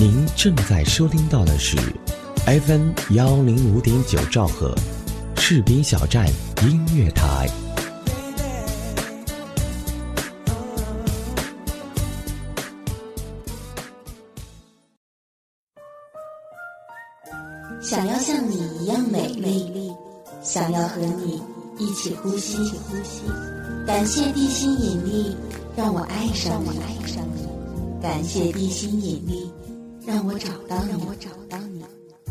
您正在收听到的是 FM 幺零五点九兆赫，士兵小站音乐台。想要像你一样美丽，想要和你一起呼吸。感谢地心引力，让我爱上我爱上你；感谢地心引力，让我找到你。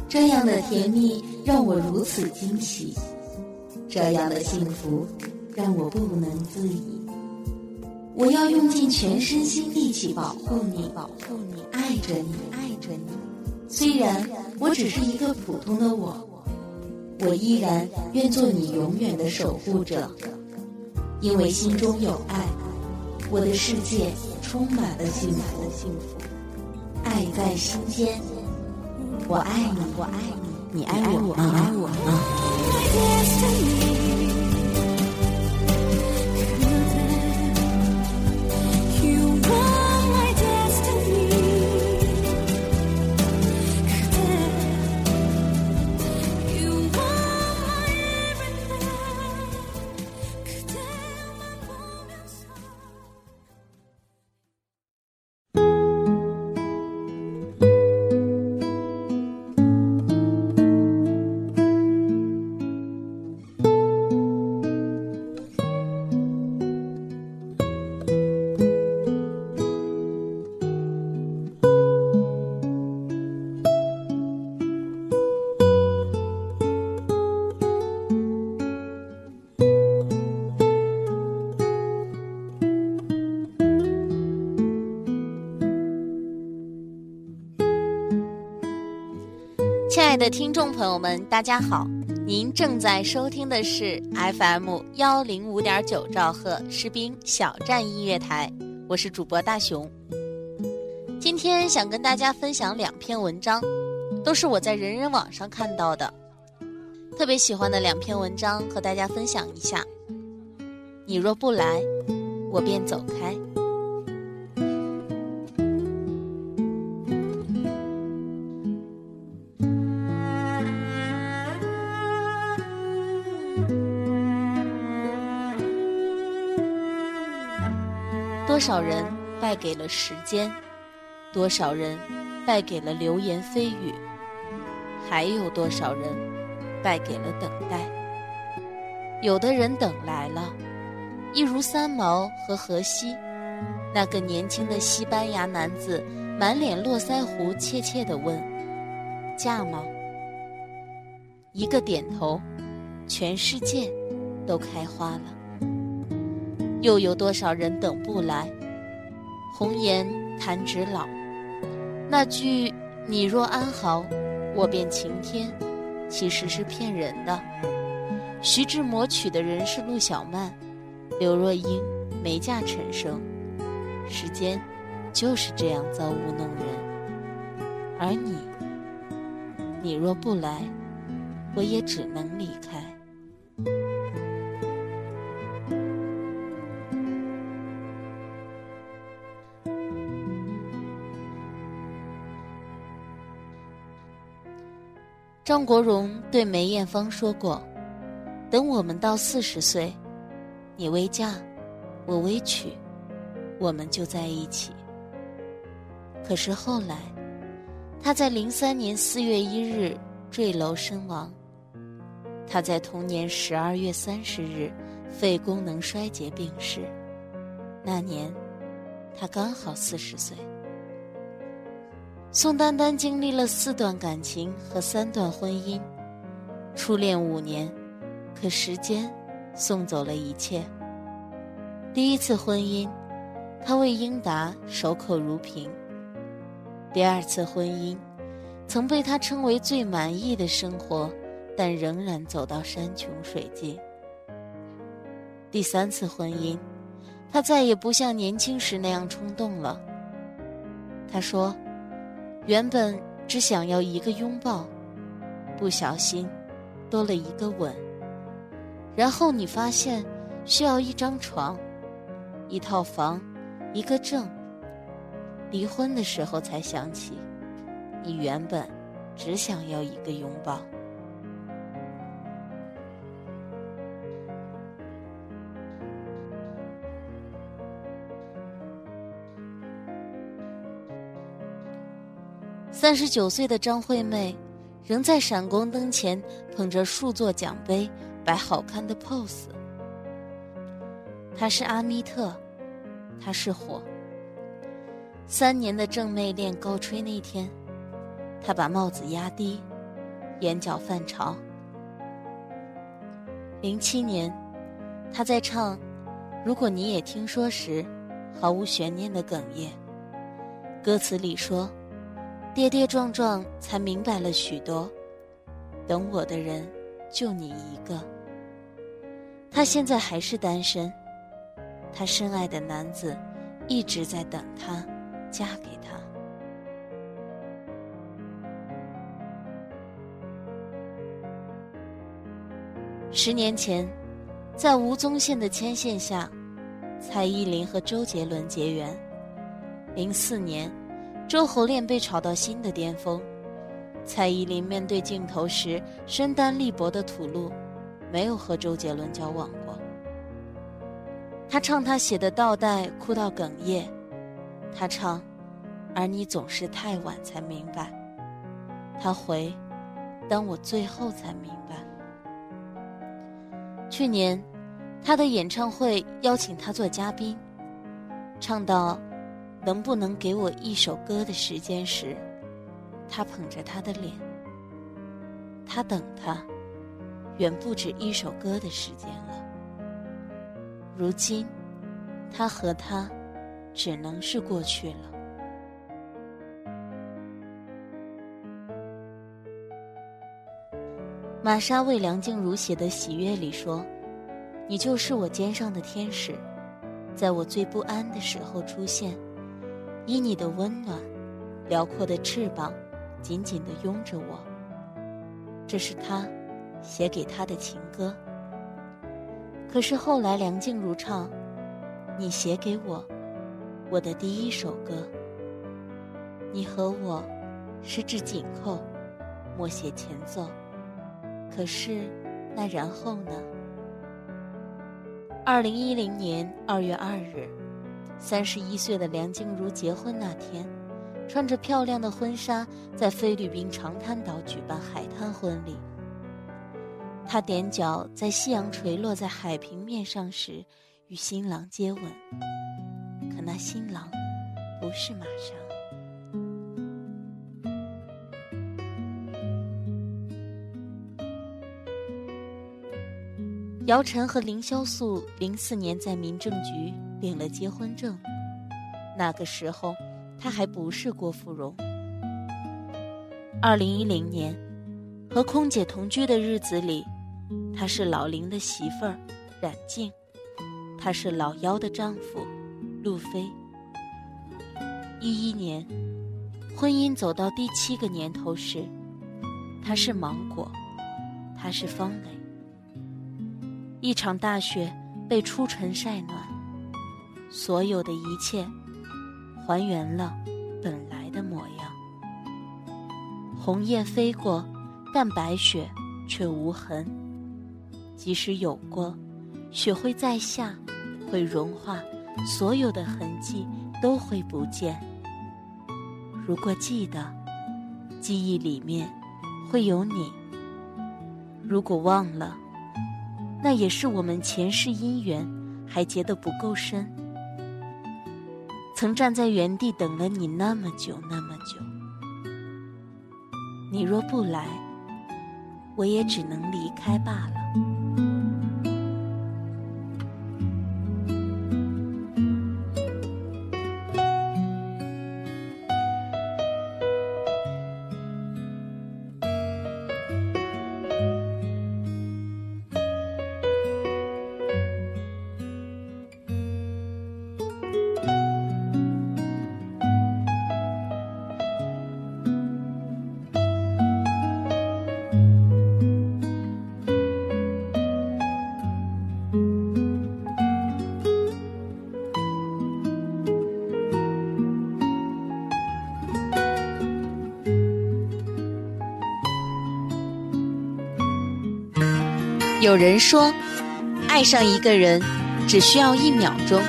这样的甜蜜让我如此惊喜，这样的幸福让我不能自已。我要用尽全身心力气保护你，保护你，爱着你，爱着你。虽然我只是一个普通的我，我依然愿做你永远的守护者，因为心中有爱，我的世界充满了幸福。爱在心间，我爱你，我爱你，你爱我，你爱我吗？的听众朋友们，大家好！您正在收听的是 FM 幺零五点九兆赫士兵小站音乐台，我是主播大熊。今天想跟大家分享两篇文章，都是我在人人网上看到的，特别喜欢的两篇文章，和大家分享一下。你若不来，我便走开。多少人败给了时间，多少人败给了流言蜚语，还有多少人败给了等待？有的人等来了，一如三毛和荷西，那个年轻的西班牙男子，满脸络腮胡，怯怯地问：“嫁吗？”一个点头，全世界都开花了。又有多少人等不来？红颜弹指老，那句“你若安好，我便晴天”，其实是骗人的。徐志摩娶的人是陆小曼，刘若英没嫁陈升。时间就是这样造物弄人。而你，你若不来，我也只能离开。张国荣对梅艳芳说过：“等我们到四十岁，你未嫁，我未娶，我们就在一起。”可是后来，他在零三年四月一日坠楼身亡。他在同年十二月三十日肺功能衰竭病逝。那年，他刚好四十岁。宋丹丹经历了四段感情和三段婚姻，初恋五年，可时间送走了一切。第一次婚姻，她为英达守口如瓶；第二次婚姻，曾被他称为最满意的生活，但仍然走到山穷水尽；第三次婚姻，他再也不像年轻时那样冲动了。他说。原本只想要一个拥抱，不小心多了一个吻。然后你发现需要一张床、一套房、一个证。离婚的时候才想起，你原本只想要一个拥抱。三十九岁的张惠妹，仍在闪光灯前捧着数座奖杯，摆好看的 pose。她是阿密特，她是火。三年的正妹恋高吹那天，她把帽子压低，眼角泛潮。零七年，她在唱《如果你也听说》时，毫无悬念的哽咽。歌词里说。跌跌撞撞，才明白了许多。等我的人，就你一个。他现在还是单身，他深爱的男子一直在等他，嫁给他。十年前，在吴宗宪的牵线下，蔡依林和周杰伦结缘。零四年。周侯恋被炒到新的巅峰，蔡依林面对镜头时身单力薄的吐露，没有和周杰伦交往过。他唱他写的倒带，哭到哽咽。他唱，而你总是太晚才明白。他回，当我最后才明白。去年，他的演唱会邀请他做嘉宾，唱到。能不能给我一首歌的时间时，他捧着他的脸。他等他，远不止一首歌的时间了。如今，他和他，只能是过去了。玛莎为梁静茹写的《喜悦》里说：“你就是我肩上的天使，在我最不安的时候出现。”以你的温暖，辽阔的翅膀，紧紧地拥着我。这是他写给他的情歌。可是后来梁静茹唱：“你写给我，我的第一首歌。你和我，十指紧扣，默写前奏。可是，那然后呢？”二零一零年二月二日。三十一岁的梁静茹结婚那天，穿着漂亮的婚纱，在菲律宾长滩岛举办海滩婚礼。她踮脚在夕阳垂落在海平面上时，与新郎接吻。可那新郎，不是玛莎。姚晨和凌潇肃零四年在民政局。领了结婚证，那个时候她还不是郭芙蓉。二零一零年，和空姐同居的日子里，她是老林的媳妇儿冉静，她是老幺的丈夫路飞。一一年，婚姻走到第七个年头时，他是芒果，他是方磊。一场大雪被初晨晒暖。所有的一切，还原了本来的模样。红叶飞过，但白雪却无痕。即使有过，雪会再下，会融化，所有的痕迹都会不见。如果记得，记忆里面会有你；如果忘了，那也是我们前世姻缘还结得不够深。曾站在原地等了你那么久那么久，你若不来，我也只能离开罢了。有人说，爱上一个人只需要一秒钟，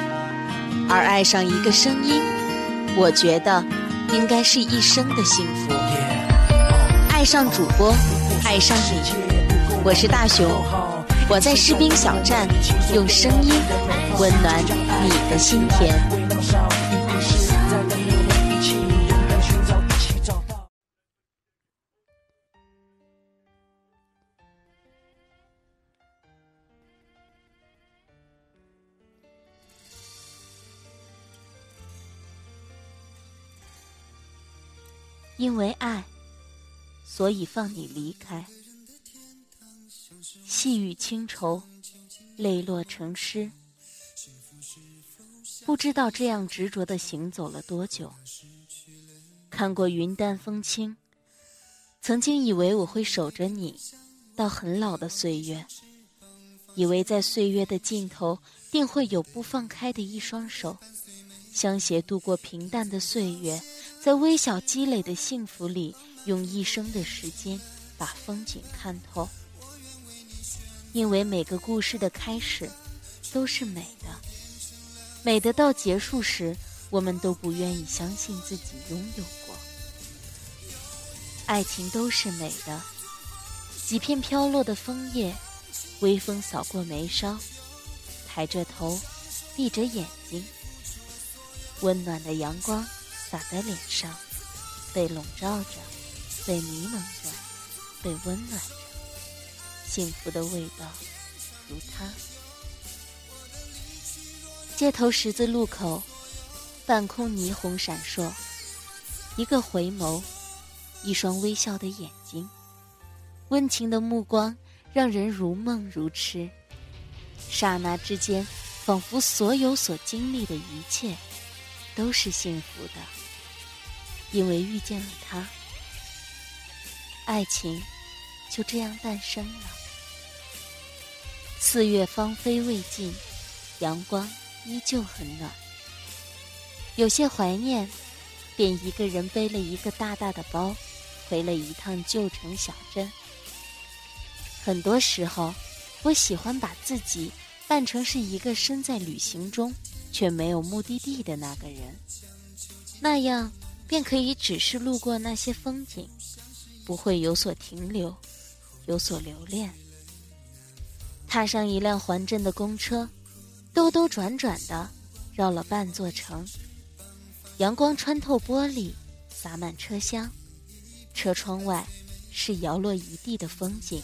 而爱上一个声音，我觉得应该是一生的幸福。爱上主播，爱上你，我是大熊，我在士兵小站用声音温暖你的心田。因为爱，所以放你离开。细雨轻愁，泪落成诗。不知道这样执着的行走了多久。看过云淡风轻，曾经以为我会守着你，到很老的岁月。以为在岁月的尽头，定会有不放开的一双手，相携度过平淡的岁月。在微小积累的幸福里，用一生的时间把风景看透。因为每个故事的开始都是美的，美的到结束时，我们都不愿意相信自己拥有过。爱情都是美的，几片飘落的枫叶，微风扫过眉梢，抬着头，闭着眼睛，温暖的阳光。洒在脸上，被笼罩着，被迷蒙着，被温暖着，幸福的味道如他。街头十字路口，半空霓虹闪烁，一个回眸，一双微笑的眼睛，温情的目光让人如梦如痴。刹那之间，仿佛所有所经历的一切。都是幸福的，因为遇见了他，爱情就这样诞生了。四月芳菲未尽，阳光依旧很暖。有些怀念，便一个人背了一个大大的包，回了一趟旧城小镇。很多时候，我喜欢把自己扮成是一个身在旅行中。却没有目的地的那个人，那样便可以只是路过那些风景，不会有所停留，有所留恋。踏上一辆环镇的公车，兜兜转转的绕了半座城，阳光穿透玻璃，洒满车厢，车窗外是摇落一地的风景。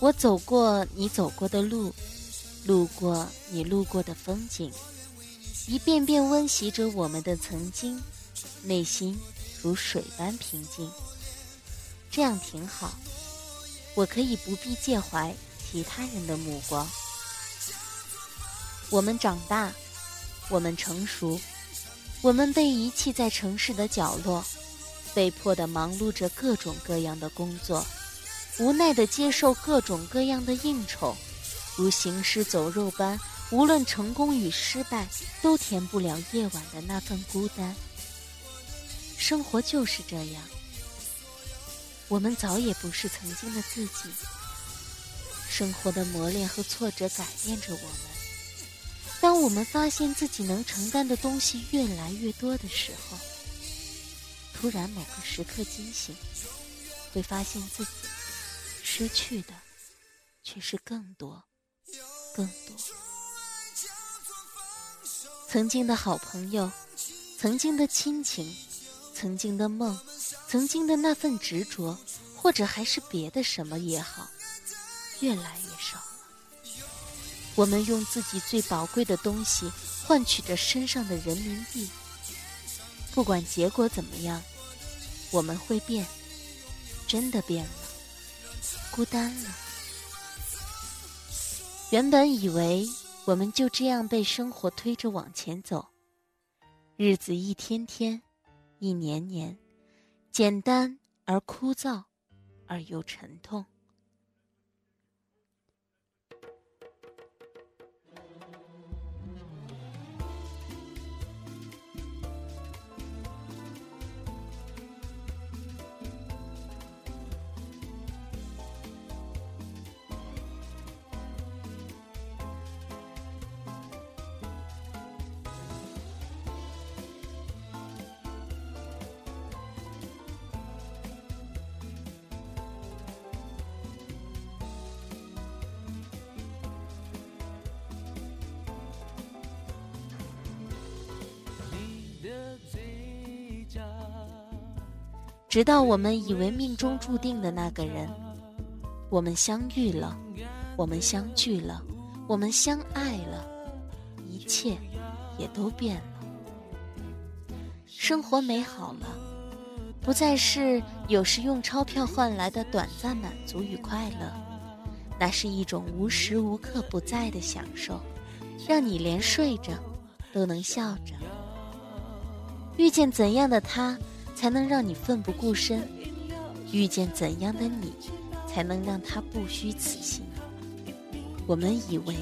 我走过你走过的路。路过你路过的风景，一遍遍温习着我们的曾经，内心如水般平静。这样挺好，我可以不必介怀其他人的目光。我们长大，我们成熟，我们被遗弃在城市的角落，被迫的忙碌着各种各样的工作，无奈的接受各种各样的应酬。如行尸走肉般，无论成功与失败，都填不了夜晚的那份孤单。生活就是这样，我们早也不是曾经的自己。生活的磨练和挫折改变着我们。当我们发现自己能承担的东西越来越多的时候，突然某个时刻惊醒，会发现自己失去的却是更多。更多，曾经的好朋友，曾经的亲情，曾经的梦，曾经的那份执着，或者还是别的什么也好，越来越少了。我们用自己最宝贵的东西换取着身上的人民币。不管结果怎么样，我们会变，真的变了，孤单了。原本以为我们就这样被生活推着往前走，日子一天天，一年年，简单而枯燥，而又沉痛。直到我们以为命中注定的那个人，我们相遇了，我们相聚了，我们相爱了，一切也都变了。生活美好了，不再是有时用钞票换来的短暂满足与快乐，那是一种无时无刻不在的享受，让你连睡着都能笑着。遇见怎样的他？才能让你奋不顾身，遇见怎样的你，才能让他不虚此行。我们以为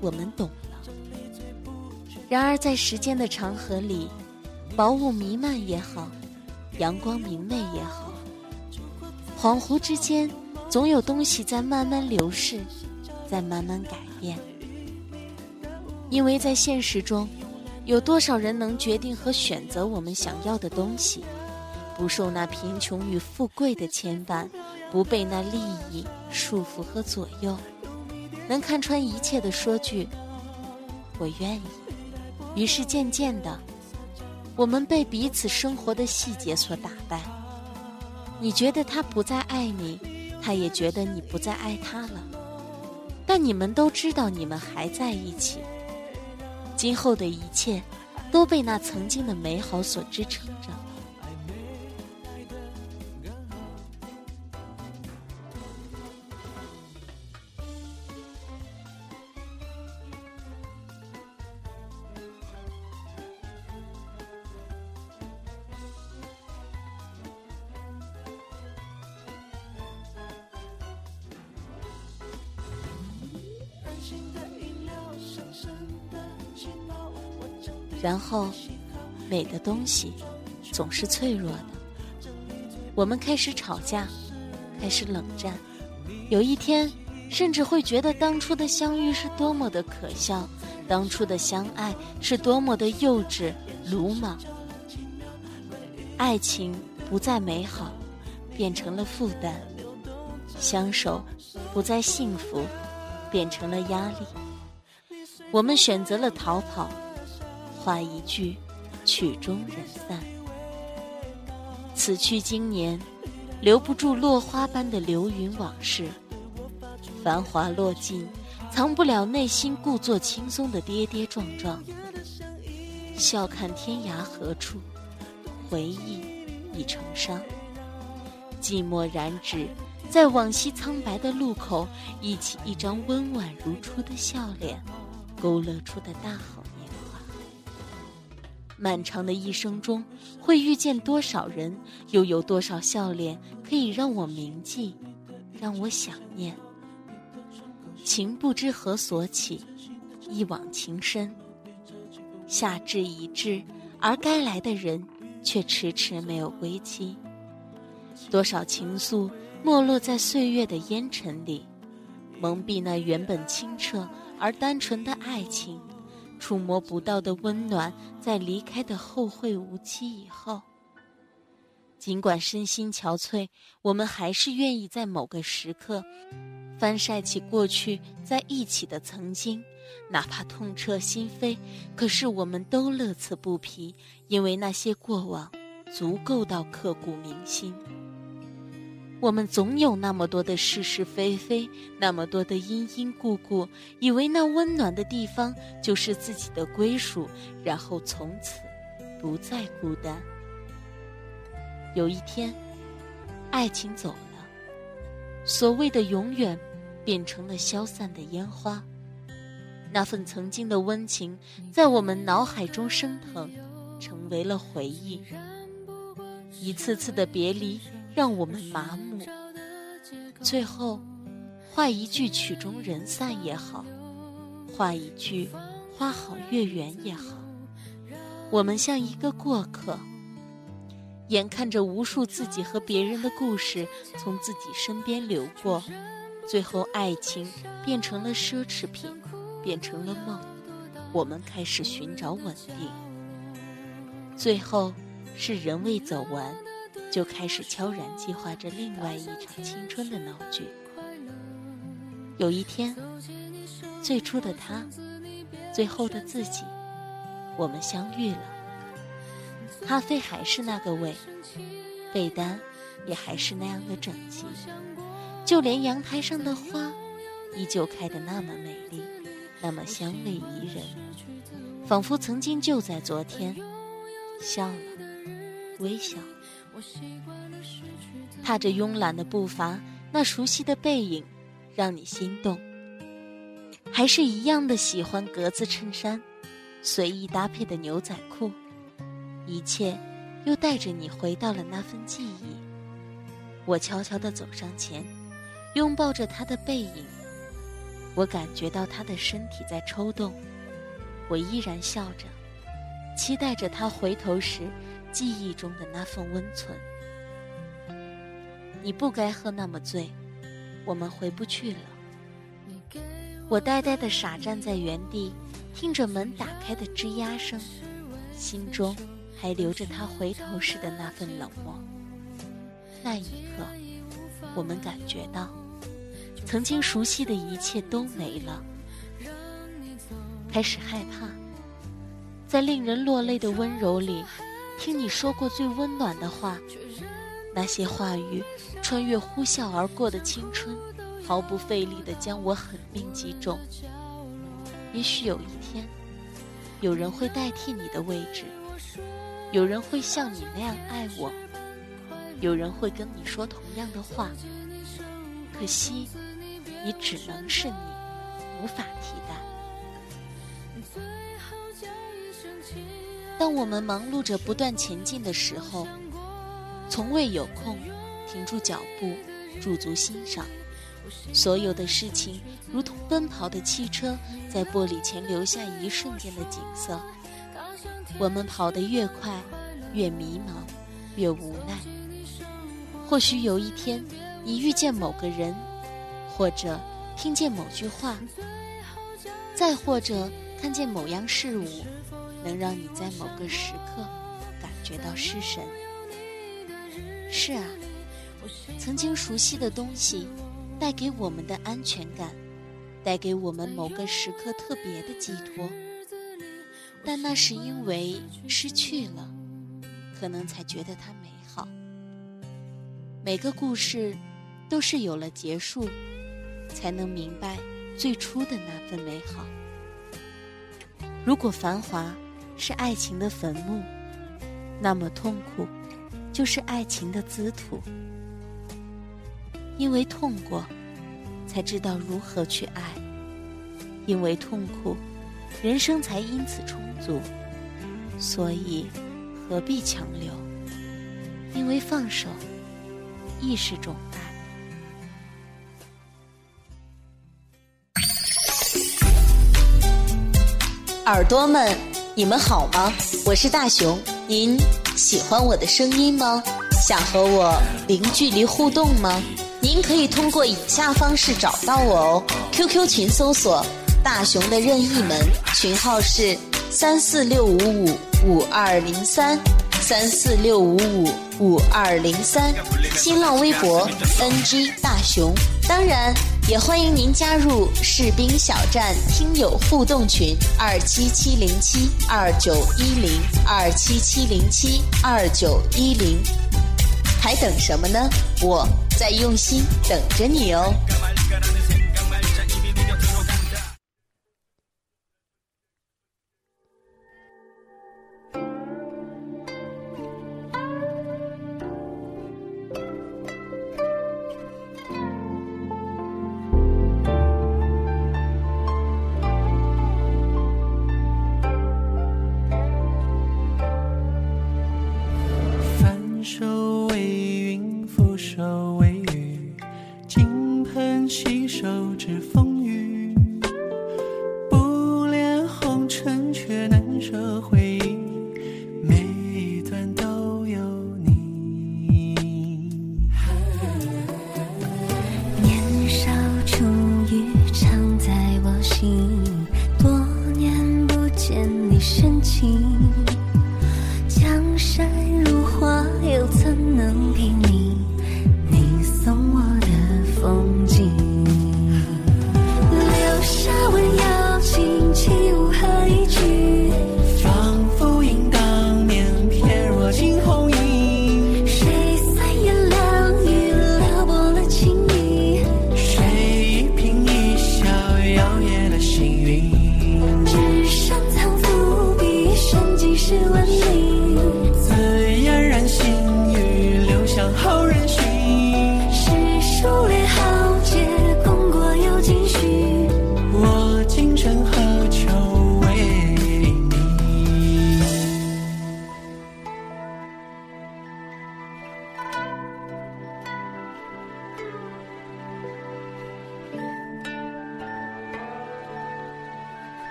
我们懂了，然而在时间的长河里，薄雾弥漫也好，阳光明媚也好，恍惚之间，总有东西在慢慢流逝，在慢慢改变。因为在现实中，有多少人能决定和选择我们想要的东西？不受那贫穷与富贵的牵绊，不被那利益束缚和左右，能看穿一切的说句“我愿意”。于是渐渐的，我们被彼此生活的细节所打败。你觉得他不再爱你，他也觉得你不再爱他了。但你们都知道，你们还在一起。今后的一切，都被那曾经的美好所支撑着。然后，美的东西总是脆弱的。我们开始吵架，开始冷战，有一天，甚至会觉得当初的相遇是多么的可笑，当初的相爱是多么的幼稚、鲁莽。爱情不再美好，变成了负担；相守不再幸福，变成了压力。我们选择了逃跑。话一句，曲终人散。此去经年，留不住落花般的流云往事。繁华落尽，藏不了内心故作轻松的跌跌撞撞。笑看天涯何处，回忆已成伤。寂寞染指，在往昔苍白的路口，忆起一张温婉如初的笑脸，勾勒出的大好。漫长的一生中，会遇见多少人，又有多少笑脸可以让我铭记，让我想念？情不知何所起，一往情深。夏至已至，而该来的人却迟迟没有归期。多少情愫没落在岁月的烟尘里，蒙蔽那原本清澈而单纯的爱情。触摸不到的温暖，在离开的后会无期以后。尽管身心憔悴，我们还是愿意在某个时刻，翻晒起过去在一起的曾经，哪怕痛彻心扉，可是我们都乐此不疲，因为那些过往，足够到刻骨铭心。我们总有那么多的是是非非，那么多的因因故故，以为那温暖的地方就是自己的归属，然后从此不再孤单。有一天，爱情走了，所谓的永远，变成了消散的烟花。那份曾经的温情，在我们脑海中升腾，成为了回忆。一次次的别离。让我们麻木，最后，画一句曲终人散也好，画一句花好月圆也好，我们像一个过客，眼看着无数自己和别人的故事从自己身边流过，最后爱情变成了奢侈品，变成了梦，我们开始寻找稳定，最后是人未走完。就开始悄然计划着另外一场青春的闹剧。有一天，最初的他，最后的自己，我们相遇了。咖啡还是那个味，被单也还是那样的整齐，就连阳台上的花，依旧开得那么美丽，那么香味宜人，仿佛曾经就在昨天。笑了，微笑，踏着慵懒的步伐，那熟悉的背影，让你心动。还是一样的喜欢格子衬衫，随意搭配的牛仔裤，一切又带着你回到了那份记忆。我悄悄地走上前，拥抱着他的背影，我感觉到他的身体在抽动，我依然笑着，期待着他回头时记忆中的那份温存。你不该喝那么醉，我们回不去了。我呆呆的傻站在原地，听着门打开的吱呀声，心中还留着他回头时的那份冷漠。那一刻，我们感觉到，曾经熟悉的一切都没了，开始害怕，在令人落泪的温柔里，听你说过最温暖的话，那些话语穿越呼啸而过的青春。毫不费力地将我狠命击中。也许有一天，有人会代替你的位置，有人会像你那样爱我，有人会跟你说同样的话。可惜，你只能是你，无法替代。当我们忙碌着不断前进的时候，从未有空停住脚步，驻足欣赏。所有的事情如同奔跑的汽车，在玻璃前留下一瞬间的景色。我们跑得越快，越迷茫，越无奈。或许有一天，你遇见某个人，或者听见某句话，再或者看见某样事物，能让你在某个时刻感觉到失神。是啊，曾经熟悉的东西。带给我们的安全感，带给我们某个时刻特别的寄托，但那是因为失去了，可能才觉得它美好。每个故事都是有了结束，才能明白最初的那份美好。如果繁华是爱情的坟墓，那么痛苦就是爱情的滋土。因为痛过，才知道如何去爱；因为痛苦，人生才因此充足。所以，何必强留？因为放手亦是种爱。耳朵们，你们好吗？我是大熊，您喜欢我的声音吗？想和我零距离互动吗？您可以通过以下方式找到我哦：QQ 群搜索“大熊的任意门”，群号是三四六五五五二零三三四六五五五二零三；新浪微博 NG 大熊。当然，也欢迎您加入士兵小站听友互动群二七七零七二九一零二七七零七二九一零。还等什么呢？我在用心等着你哦。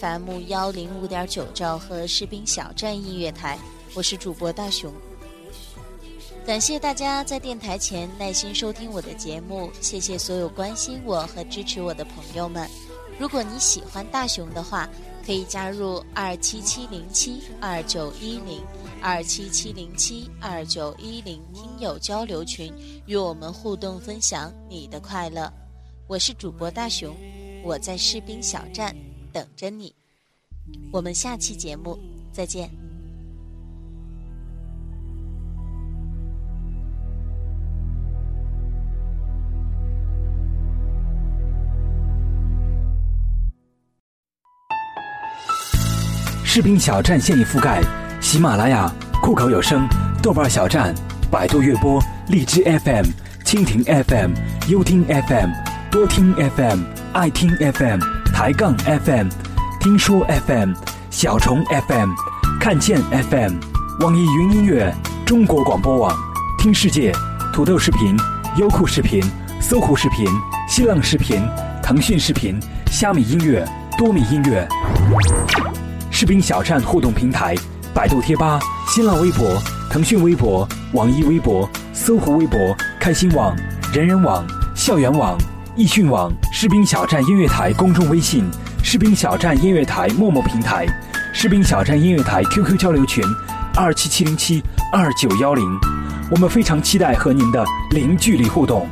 FM 幺零五点九兆赫士兵小站音乐台，我是主播大熊。感谢大家在电台前耐心收听我的节目，谢谢所有关心我和支持我的朋友们。如果你喜欢大熊的话，可以加入二七七零七二九一零二七七零七二九一零听友交流群，与我们互动分享你的快乐。我是主播大熊，我在士兵小站等着你。我们下期节目再见。士兵小站现已覆盖喜马拉雅、酷狗有声、豆瓣小站、百度乐播、荔枝 FM、蜻蜓 FM、优听 FM、多听 FM、爱听 FM、抬杠 FM、听说 FM、小虫 FM、看见 FM、网易云音乐、中国广播网、听世界、土豆视频、优酷视频、搜狐视频、新浪视频、腾讯视频、虾米音乐、多米音乐。视频小站互动平台：百度贴吧、新浪微博、腾讯微博、网易微博、搜狐微博、开心网、人人网、校园网、易讯网、士兵小站音乐台公众微信、士兵小站音乐台陌陌平台、士兵小站音乐台 QQ 交流群：二七七零七二九幺零。我们非常期待和您的零距离互动。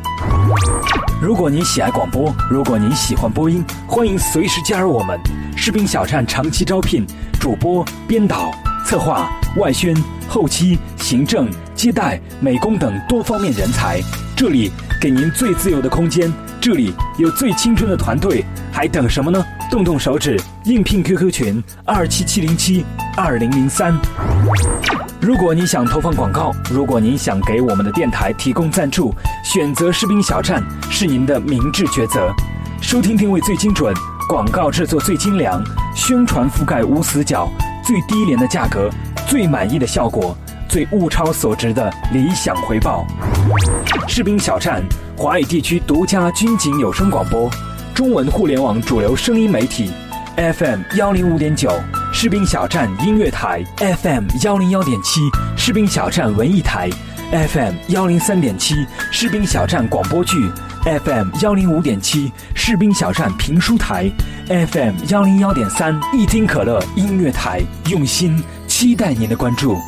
如果您喜爱广播，如果您喜欢播音，欢迎随时加入我们。士兵小站长期招聘主播、编导、策划、外宣、后期、行政、接待、美工等多方面人才。这里给您最自由的空间，这里有最青春的团队，还等什么呢？动动手指，应聘 QQ 群二七七零七二零零三。如果你想投放广告，如果您想给我们的电台提供赞助，选择士兵小站是您的明智抉择。收听定位最精准。广告制作最精良，宣传覆盖无死角，最低廉的价格，最满意的效果，最物超所值的理想回报。士兵小站，华语地区独家军警有声广播，中文互联网主流声音媒体，FM 幺零五点九，士兵小站音乐台，FM 幺零幺点七，士兵小站文艺台，FM 幺零三点七，士兵小站广播剧。FM 幺零五点七士兵小站评书台，FM 幺零幺点三一听可乐音乐台，用心期待您的关注。